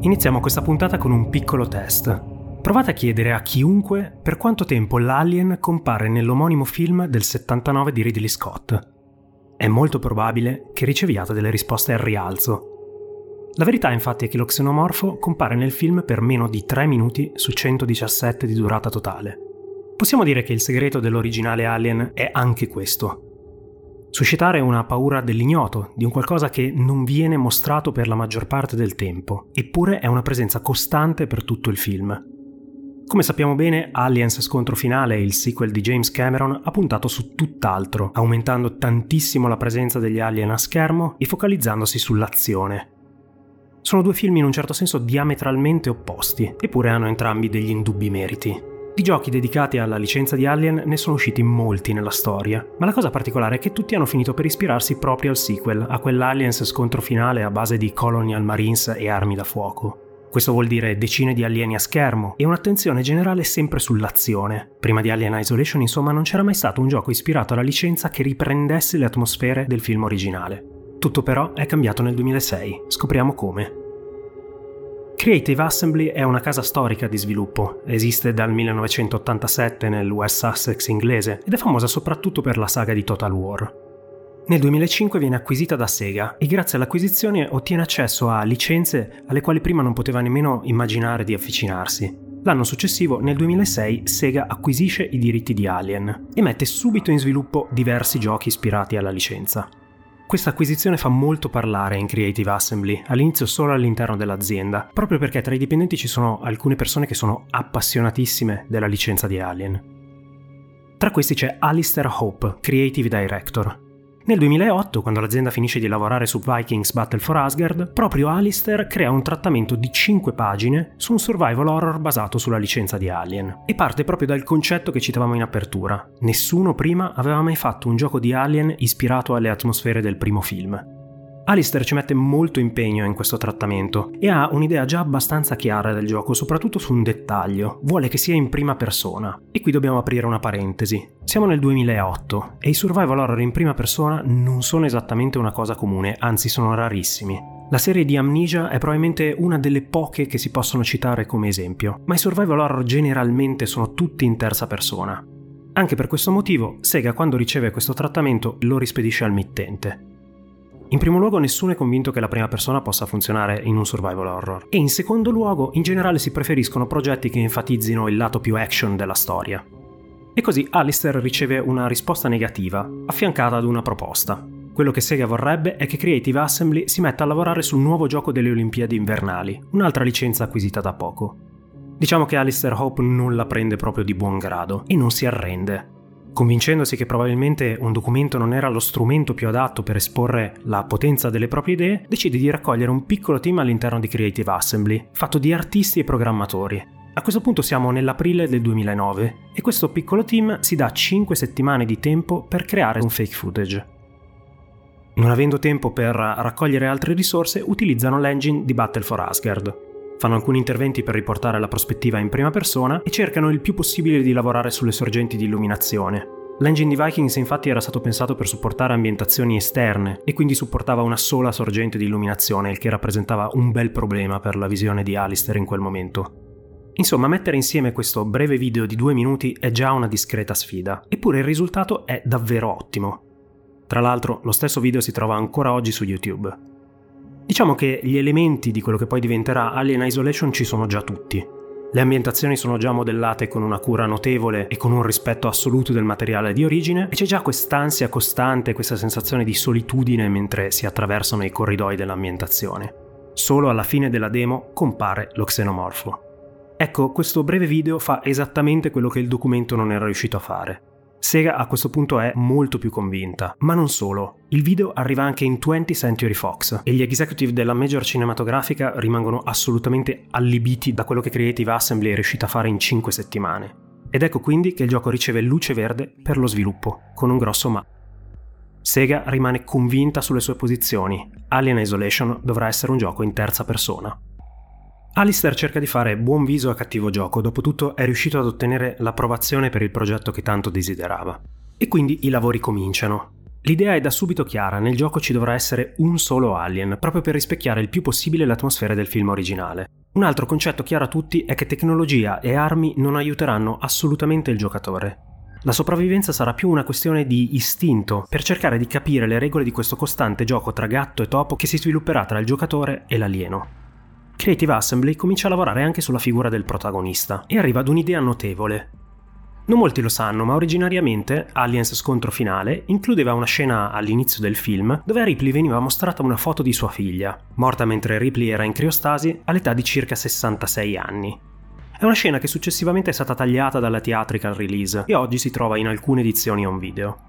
Iniziamo questa puntata con un piccolo test. Provate a chiedere a chiunque per quanto tempo l'alien compare nell'omonimo film del 79 di Ridley Scott. È molto probabile che riceviate delle risposte al rialzo. La verità infatti è che lo xenomorfo compare nel film per meno di 3 minuti su 117 di durata totale. Possiamo dire che il segreto dell'originale Alien è anche questo, suscitare una paura dell'ignoto, di un qualcosa che non viene mostrato per la maggior parte del tempo, eppure è una presenza costante per tutto il film. Come sappiamo bene, Aliens Scontro Finale, il sequel di James Cameron, ha puntato su tutt'altro, aumentando tantissimo la presenza degli alien a schermo e focalizzandosi sull'azione. Sono due film in un certo senso diametralmente opposti, eppure hanno entrambi degli indubbi meriti. Di giochi dedicati alla licenza di Alien ne sono usciti molti nella storia, ma la cosa particolare è che tutti hanno finito per ispirarsi proprio al sequel, a quell'Aliens scontro finale a base di Colonial Marines e armi da fuoco. Questo vuol dire decine di alieni a schermo e un'attenzione generale sempre sull'azione. Prima di Alien Isolation, insomma, non c'era mai stato un gioco ispirato alla licenza che riprendesse le atmosfere del film originale. Tutto però è cambiato nel 2006, scopriamo come. Creative Assembly è una casa storica di sviluppo, esiste dal 1987 nel West Sussex inglese ed è famosa soprattutto per la saga di Total War. Nel 2005 viene acquisita da Sega e grazie all'acquisizione ottiene accesso a licenze alle quali prima non poteva nemmeno immaginare di avvicinarsi. L'anno successivo, nel 2006, Sega acquisisce i diritti di Alien e mette subito in sviluppo diversi giochi ispirati alla licenza. Questa acquisizione fa molto parlare in Creative Assembly, all'inizio solo all'interno dell'azienda, proprio perché tra i dipendenti ci sono alcune persone che sono appassionatissime della licenza di Alien. Tra questi c'è Alistair Hope, Creative Director, nel 2008, quando l'azienda finisce di lavorare su Vikings Battle for Asgard, proprio Alistair crea un trattamento di 5 pagine su un survival horror basato sulla licenza di Alien. E parte proprio dal concetto che citavamo in apertura. Nessuno prima aveva mai fatto un gioco di Alien ispirato alle atmosfere del primo film. Alistair ci mette molto impegno in questo trattamento e ha un'idea già abbastanza chiara del gioco, soprattutto su un dettaglio. Vuole che sia in prima persona. E qui dobbiamo aprire una parentesi. Siamo nel 2008 e i survival horror in prima persona non sono esattamente una cosa comune, anzi sono rarissimi. La serie di Amnesia è probabilmente una delle poche che si possono citare come esempio, ma i survival horror generalmente sono tutti in terza persona. Anche per questo motivo, Sega quando riceve questo trattamento lo rispedisce al mittente. In primo luogo nessuno è convinto che la prima persona possa funzionare in un survival horror e in secondo luogo in generale si preferiscono progetti che enfatizzino il lato più action della storia. E così Alistair riceve una risposta negativa, affiancata ad una proposta. Quello che Sega vorrebbe è che Creative Assembly si metta a lavorare sul nuovo gioco delle Olimpiadi invernali, un'altra licenza acquisita da poco. Diciamo che Alistair Hope non la prende proprio di buon grado e non si arrende, convincendosi che probabilmente un documento non era lo strumento più adatto per esporre la potenza delle proprie idee, decide di raccogliere un piccolo team all'interno di Creative Assembly, fatto di artisti e programmatori. A questo punto siamo nell'aprile del 2009 e questo piccolo team si dà 5 settimane di tempo per creare un fake footage. Non avendo tempo per raccogliere altre risorse, utilizzano l'engine di Battle for Asgard, fanno alcuni interventi per riportare la prospettiva in prima persona e cercano il più possibile di lavorare sulle sorgenti di illuminazione. L'engine di Vikings infatti era stato pensato per supportare ambientazioni esterne e quindi supportava una sola sorgente di illuminazione, il che rappresentava un bel problema per la visione di Alistair in quel momento. Insomma, mettere insieme questo breve video di due minuti è già una discreta sfida, eppure il risultato è davvero ottimo. Tra l'altro, lo stesso video si trova ancora oggi su YouTube. Diciamo che gli elementi di quello che poi diventerà Alien Isolation ci sono già tutti. Le ambientazioni sono già modellate con una cura notevole e con un rispetto assoluto del materiale di origine e c'è già quest'ansia costante, questa sensazione di solitudine mentre si attraversano i corridoi dell'ambientazione. Solo alla fine della demo compare lo xenomorfo. Ecco, questo breve video fa esattamente quello che il documento non era riuscito a fare. Sega a questo punto è molto più convinta, ma non solo. Il video arriva anche in 20th Century Fox e gli executive della major cinematografica rimangono assolutamente allibiti da quello che Creative Assembly è riuscita a fare in 5 settimane. Ed ecco quindi che il gioco riceve luce verde per lo sviluppo, con un grosso ma. Sega rimane convinta sulle sue posizioni. Alien Isolation dovrà essere un gioco in terza persona. Alistair cerca di fare buon viso a cattivo gioco, dopotutto è riuscito ad ottenere l'approvazione per il progetto che tanto desiderava. E quindi i lavori cominciano. L'idea è da subito chiara, nel gioco ci dovrà essere un solo alien, proprio per rispecchiare il più possibile l'atmosfera del film originale. Un altro concetto chiaro a tutti è che tecnologia e armi non aiuteranno assolutamente il giocatore. La sopravvivenza sarà più una questione di istinto, per cercare di capire le regole di questo costante gioco tra gatto e topo che si svilupperà tra il giocatore e l'alieno. Creative Assembly comincia a lavorare anche sulla figura del protagonista e arriva ad un'idea notevole. Non molti lo sanno, ma originariamente Aliens Scontro Finale includeva una scena all'inizio del film dove a Ripley veniva mostrata una foto di sua figlia, morta mentre Ripley era in criostasi all'età di circa 66 anni. È una scena che successivamente è stata tagliata dalla theatrical release e oggi si trova in alcune edizioni on video.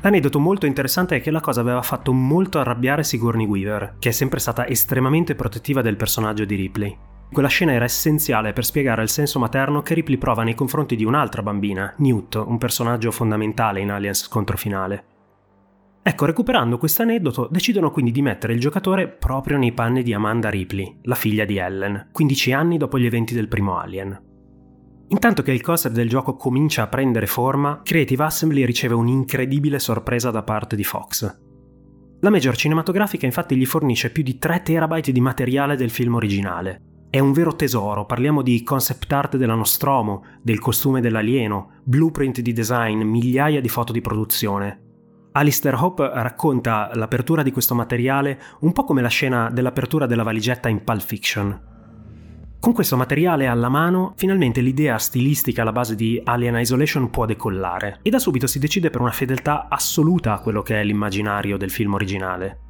L'aneddoto molto interessante è che la cosa aveva fatto molto arrabbiare Sigourney Weaver, che è sempre stata estremamente protettiva del personaggio di Ripley. Quella scena era essenziale per spiegare il senso materno che Ripley prova nei confronti di un'altra bambina, Newt, un personaggio fondamentale in Aliens contro finale. Ecco, recuperando questo aneddoto, decidono quindi di mettere il giocatore proprio nei panni di Amanda Ripley, la figlia di Ellen, 15 anni dopo gli eventi del primo Alien. Intanto che il concept del gioco comincia a prendere forma, Creative Assembly riceve un'incredibile sorpresa da parte di Fox. La major cinematografica infatti gli fornisce più di 3 terabyte di materiale del film originale. È un vero tesoro, parliamo di concept art della Nostromo, del costume dell'alieno, blueprint di design, migliaia di foto di produzione. Alistair Hope racconta l'apertura di questo materiale un po' come la scena dell'apertura della valigetta in Pulp Fiction. Con questo materiale alla mano, finalmente l'idea stilistica alla base di Alien Isolation può decollare e da subito si decide per una fedeltà assoluta a quello che è l'immaginario del film originale.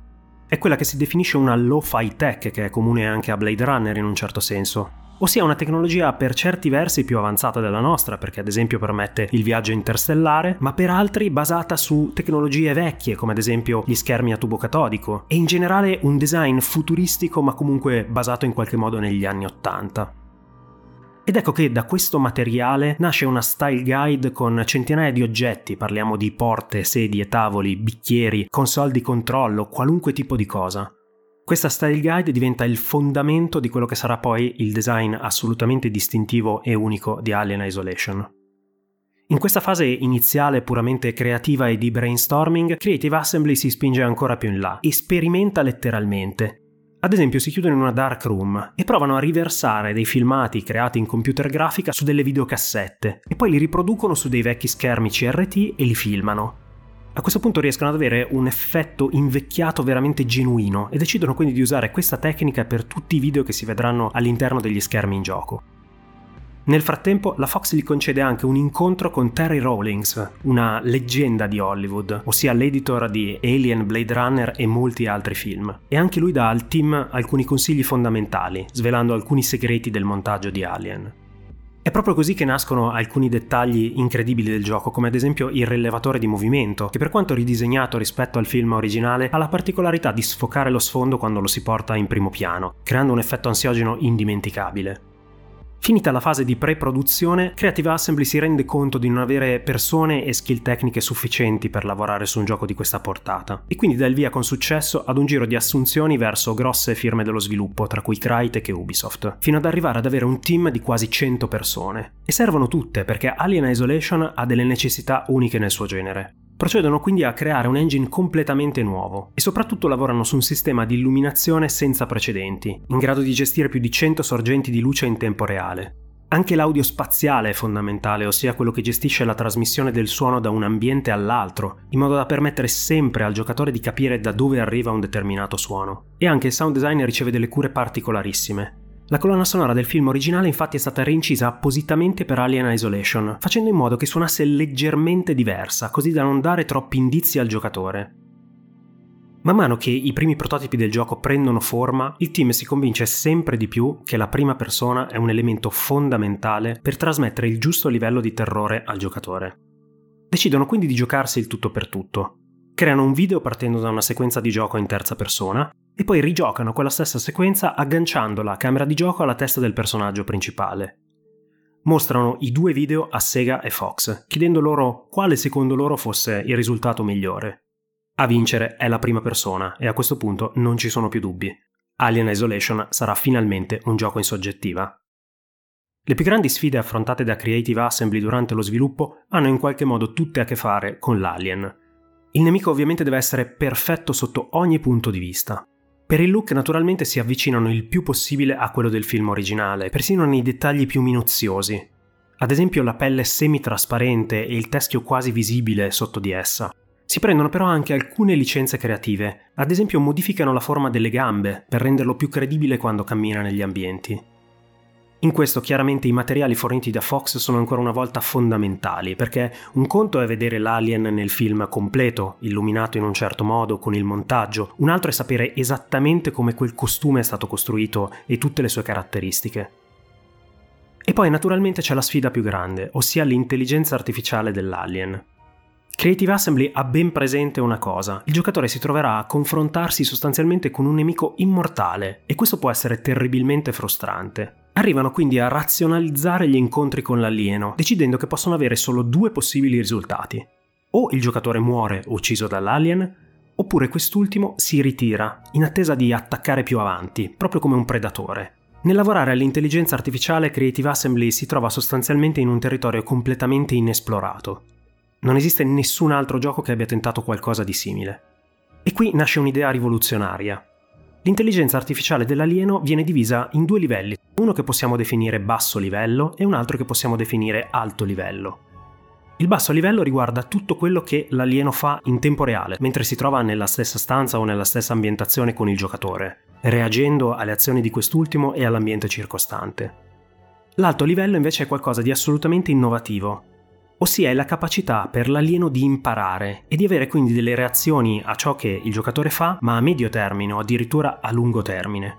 È quella che si definisce una lo-fi tech che è comune anche a Blade Runner in un certo senso, ossia una tecnologia per certi versi più avanzata della nostra, perché ad esempio permette il viaggio interstellare, ma per altri basata su tecnologie vecchie, come ad esempio gli schermi a tubo catodico, e in generale un design futuristico ma comunque basato in qualche modo negli anni Ottanta. Ed ecco che da questo materiale nasce una style guide con centinaia di oggetti, parliamo di porte, sedie, tavoli, bicchieri, console di controllo, qualunque tipo di cosa. Questa style guide diventa il fondamento di quello che sarà poi il design assolutamente distintivo e unico di Alien Isolation. In questa fase iniziale puramente creativa e di brainstorming, Creative Assembly si spinge ancora più in là e sperimenta letteralmente. Ad esempio si chiudono in una dark room e provano a riversare dei filmati creati in computer grafica su delle videocassette e poi li riproducono su dei vecchi schermi CRT e li filmano. A questo punto riescono ad avere un effetto invecchiato veramente genuino e decidono quindi di usare questa tecnica per tutti i video che si vedranno all'interno degli schermi in gioco. Nel frattempo, la Fox gli concede anche un incontro con Terry Rawlings, una leggenda di Hollywood, ossia l'editor di Alien, Blade Runner e molti altri film. E anche lui dà al team alcuni consigli fondamentali, svelando alcuni segreti del montaggio di Alien. È proprio così che nascono alcuni dettagli incredibili del gioco, come ad esempio il rilevatore di movimento, che per quanto ridisegnato rispetto al film originale ha la particolarità di sfocare lo sfondo quando lo si porta in primo piano, creando un effetto ansiogeno indimenticabile. Finita la fase di pre-produzione, Creative Assembly si rende conto di non avere persone e skill tecniche sufficienti per lavorare su un gioco di questa portata, e quindi dà il via con successo ad un giro di assunzioni verso grosse firme dello sviluppo, tra cui Crytek e Ubisoft, fino ad arrivare ad avere un team di quasi 100 persone. E servono tutte perché Alien Isolation ha delle necessità uniche nel suo genere. Procedono quindi a creare un engine completamente nuovo e soprattutto lavorano su un sistema di illuminazione senza precedenti, in grado di gestire più di 100 sorgenti di luce in tempo reale. Anche l'audio spaziale è fondamentale, ossia quello che gestisce la trasmissione del suono da un ambiente all'altro, in modo da permettere sempre al giocatore di capire da dove arriva un determinato suono. E anche il sound design riceve delle cure particolarissime, la colonna sonora del film originale infatti è stata reincisa appositamente per Alien Isolation, facendo in modo che suonasse leggermente diversa, così da non dare troppi indizi al giocatore. Man mano che i primi prototipi del gioco prendono forma, il team si convince sempre di più che la prima persona è un elemento fondamentale per trasmettere il giusto livello di terrore al giocatore. Decidono quindi di giocarsi il tutto per tutto. Creano un video partendo da una sequenza di gioco in terza persona e poi rigiocano quella stessa sequenza agganciando la camera di gioco alla testa del personaggio principale. Mostrano i due video a Sega e Fox, chiedendo loro quale secondo loro fosse il risultato migliore. A vincere è la prima persona e a questo punto non ci sono più dubbi. Alien Isolation sarà finalmente un gioco in soggettiva. Le più grandi sfide affrontate da Creative Assembly durante lo sviluppo hanno in qualche modo tutte a che fare con l'alien. Il nemico ovviamente deve essere perfetto sotto ogni punto di vista. Per il look naturalmente si avvicinano il più possibile a quello del film originale, persino nei dettagli più minuziosi. Ad esempio la pelle semi-trasparente e il teschio quasi visibile sotto di essa. Si prendono però anche alcune licenze creative, ad esempio modificano la forma delle gambe per renderlo più credibile quando cammina negli ambienti. In questo chiaramente i materiali forniti da Fox sono ancora una volta fondamentali, perché un conto è vedere l'alien nel film completo, illuminato in un certo modo, con il montaggio, un altro è sapere esattamente come quel costume è stato costruito e tutte le sue caratteristiche. E poi naturalmente c'è la sfida più grande, ossia l'intelligenza artificiale dell'alien. Creative Assembly ha ben presente una cosa, il giocatore si troverà a confrontarsi sostanzialmente con un nemico immortale e questo può essere terribilmente frustrante. Arrivano quindi a razionalizzare gli incontri con l'alieno, decidendo che possono avere solo due possibili risultati. O il giocatore muore ucciso dall'alien, oppure quest'ultimo si ritira, in attesa di attaccare più avanti, proprio come un predatore. Nel lavorare all'intelligenza artificiale Creative Assembly si trova sostanzialmente in un territorio completamente inesplorato. Non esiste nessun altro gioco che abbia tentato qualcosa di simile. E qui nasce un'idea rivoluzionaria, L'intelligenza artificiale dell'alieno viene divisa in due livelli, uno che possiamo definire basso livello e un altro che possiamo definire alto livello. Il basso livello riguarda tutto quello che l'alieno fa in tempo reale, mentre si trova nella stessa stanza o nella stessa ambientazione con il giocatore, reagendo alle azioni di quest'ultimo e all'ambiente circostante. L'alto livello invece è qualcosa di assolutamente innovativo, ossia è la capacità per l'alieno di imparare e di avere quindi delle reazioni a ciò che il giocatore fa, ma a medio termine o addirittura a lungo termine.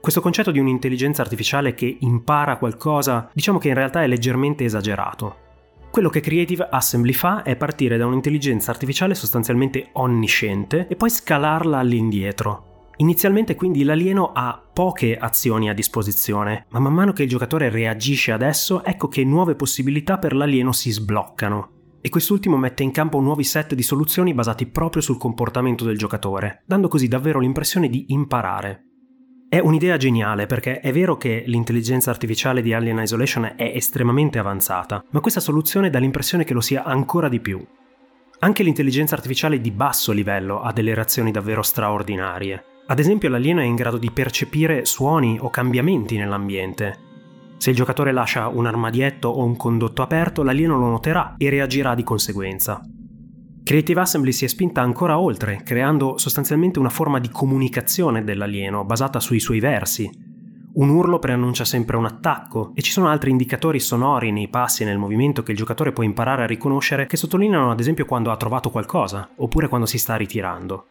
Questo concetto di un'intelligenza artificiale che impara qualcosa, diciamo che in realtà è leggermente esagerato. Quello che Creative Assembly fa è partire da un'intelligenza artificiale sostanzialmente onnisciente e poi scalarla all'indietro, Inizialmente quindi l'alieno ha poche azioni a disposizione, ma man mano che il giocatore reagisce adesso, ecco che nuove possibilità per l'alieno si sbloccano. E quest'ultimo mette in campo nuovi set di soluzioni basati proprio sul comportamento del giocatore, dando così davvero l'impressione di imparare. È un'idea geniale perché è vero che l'intelligenza artificiale di Alien Isolation è estremamente avanzata, ma questa soluzione dà l'impressione che lo sia ancora di più. Anche l'intelligenza artificiale di basso livello ha delle reazioni davvero straordinarie. Ad esempio l'alieno è in grado di percepire suoni o cambiamenti nell'ambiente. Se il giocatore lascia un armadietto o un condotto aperto, l'alieno lo noterà e reagirà di conseguenza. Creative Assembly si è spinta ancora oltre, creando sostanzialmente una forma di comunicazione dell'alieno basata sui suoi versi. Un urlo preannuncia sempre un attacco e ci sono altri indicatori sonori nei passi e nel movimento che il giocatore può imparare a riconoscere che sottolineano ad esempio quando ha trovato qualcosa oppure quando si sta ritirando.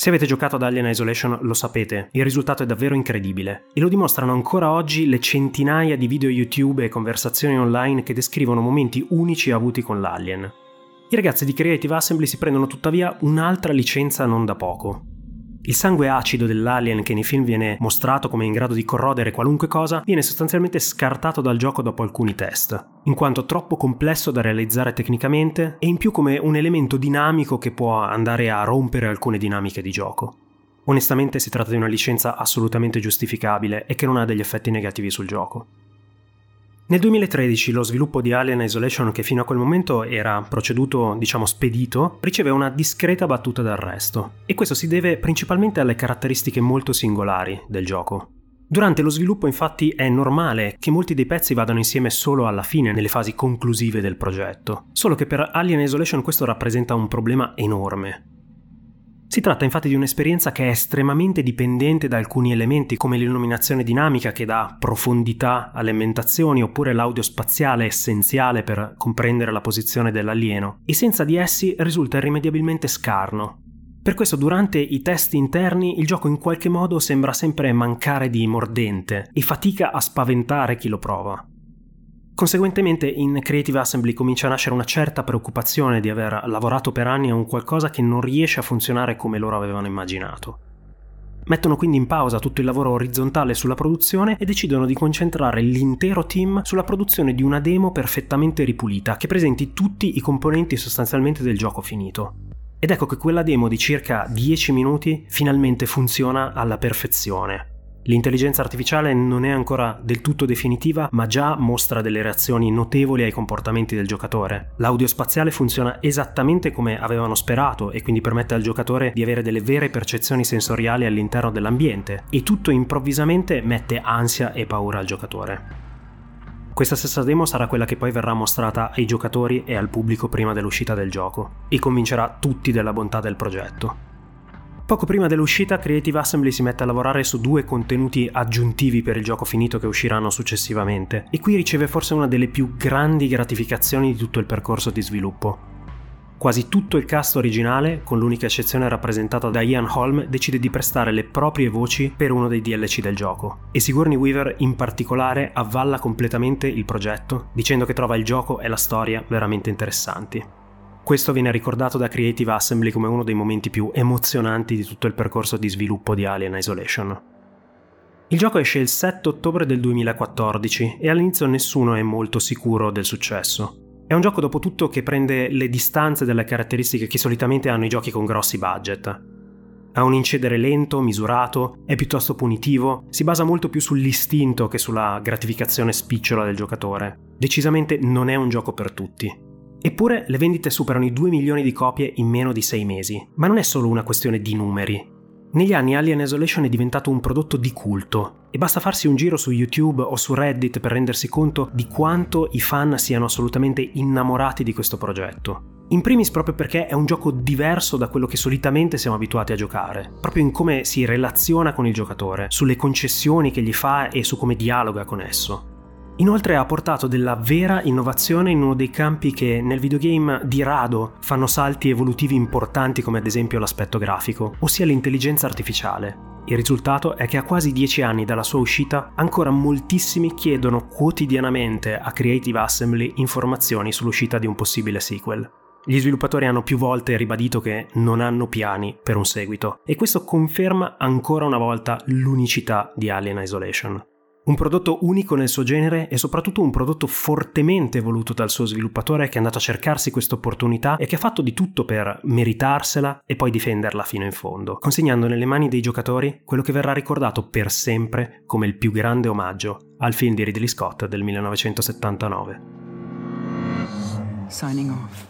Se avete giocato ad Alien Isolation lo sapete, il risultato è davvero incredibile e lo dimostrano ancora oggi le centinaia di video YouTube e conversazioni online che descrivono momenti unici avuti con l'Alien. I ragazzi di Creative Assembly si prendono tuttavia un'altra licenza non da poco. Il sangue acido dell'alien che nei film viene mostrato come in grado di corrodere qualunque cosa viene sostanzialmente scartato dal gioco dopo alcuni test, in quanto troppo complesso da realizzare tecnicamente e in più come un elemento dinamico che può andare a rompere alcune dinamiche di gioco. Onestamente si tratta di una licenza assolutamente giustificabile e che non ha degli effetti negativi sul gioco. Nel 2013 lo sviluppo di Alien Isolation, che fino a quel momento era proceduto, diciamo, spedito, riceve una discreta battuta d'arresto. E questo si deve principalmente alle caratteristiche molto singolari del gioco. Durante lo sviluppo infatti è normale che molti dei pezzi vadano insieme solo alla fine, nelle fasi conclusive del progetto. Solo che per Alien Isolation questo rappresenta un problema enorme. Si tratta infatti di un'esperienza che è estremamente dipendente da alcuni elementi come l'illuminazione dinamica che dà profondità alle ambientazioni oppure l'audio spaziale essenziale per comprendere la posizione dell'alieno e senza di essi risulta irrimediabilmente scarno. Per questo durante i test interni il gioco in qualche modo sembra sempre mancare di mordente e fatica a spaventare chi lo prova. Conseguentemente in Creative Assembly comincia a nascere una certa preoccupazione di aver lavorato per anni a un qualcosa che non riesce a funzionare come loro avevano immaginato. Mettono quindi in pausa tutto il lavoro orizzontale sulla produzione e decidono di concentrare l'intero team sulla produzione di una demo perfettamente ripulita che presenti tutti i componenti sostanzialmente del gioco finito. Ed ecco che quella demo di circa 10 minuti finalmente funziona alla perfezione. L'intelligenza artificiale non è ancora del tutto definitiva, ma già mostra delle reazioni notevoli ai comportamenti del giocatore. L'audio spaziale funziona esattamente come avevano sperato e quindi permette al giocatore di avere delle vere percezioni sensoriali all'interno dell'ambiente e tutto improvvisamente mette ansia e paura al giocatore. Questa stessa demo sarà quella che poi verrà mostrata ai giocatori e al pubblico prima dell'uscita del gioco e convincerà tutti della bontà del progetto. Poco prima dell'uscita Creative Assembly si mette a lavorare su due contenuti aggiuntivi per il gioco finito che usciranno successivamente e qui riceve forse una delle più grandi gratificazioni di tutto il percorso di sviluppo. Quasi tutto il cast originale, con l'unica eccezione rappresentata da Ian Holm, decide di prestare le proprie voci per uno dei DLC del gioco. E Sigourney Weaver in particolare avvalla completamente il progetto, dicendo che trova il gioco e la storia veramente interessanti. Questo viene ricordato da Creative Assembly come uno dei momenti più emozionanti di tutto il percorso di sviluppo di Alien Isolation. Il gioco esce il 7 ottobre del 2014 e all'inizio nessuno è molto sicuro del successo. È un gioco dopo tutto che prende le distanze dalle caratteristiche che solitamente hanno i giochi con grossi budget. Ha un incedere lento, misurato, è piuttosto punitivo, si basa molto più sull'istinto che sulla gratificazione spicciola del giocatore. Decisamente non è un gioco per tutti. Eppure le vendite superano i 2 milioni di copie in meno di 6 mesi. Ma non è solo una questione di numeri. Negli anni Alien Isolation è diventato un prodotto di culto e basta farsi un giro su YouTube o su Reddit per rendersi conto di quanto i fan siano assolutamente innamorati di questo progetto. In primis proprio perché è un gioco diverso da quello che solitamente siamo abituati a giocare, proprio in come si relaziona con il giocatore, sulle concessioni che gli fa e su come dialoga con esso. Inoltre ha portato della vera innovazione in uno dei campi che nel videogame di rado fanno salti evolutivi importanti come ad esempio l'aspetto grafico, ossia l'intelligenza artificiale. Il risultato è che a quasi dieci anni dalla sua uscita ancora moltissimi chiedono quotidianamente a Creative Assembly informazioni sull'uscita di un possibile sequel. Gli sviluppatori hanno più volte ribadito che non hanno piani per un seguito e questo conferma ancora una volta l'unicità di Alien Isolation. Un prodotto unico nel suo genere e soprattutto un prodotto fortemente voluto dal suo sviluppatore che è andato a cercarsi questa opportunità e che ha fatto di tutto per meritarsela e poi difenderla fino in fondo, consegnando nelle mani dei giocatori quello che verrà ricordato per sempre come il più grande omaggio al film di Ridley Scott del 1979. Signing off.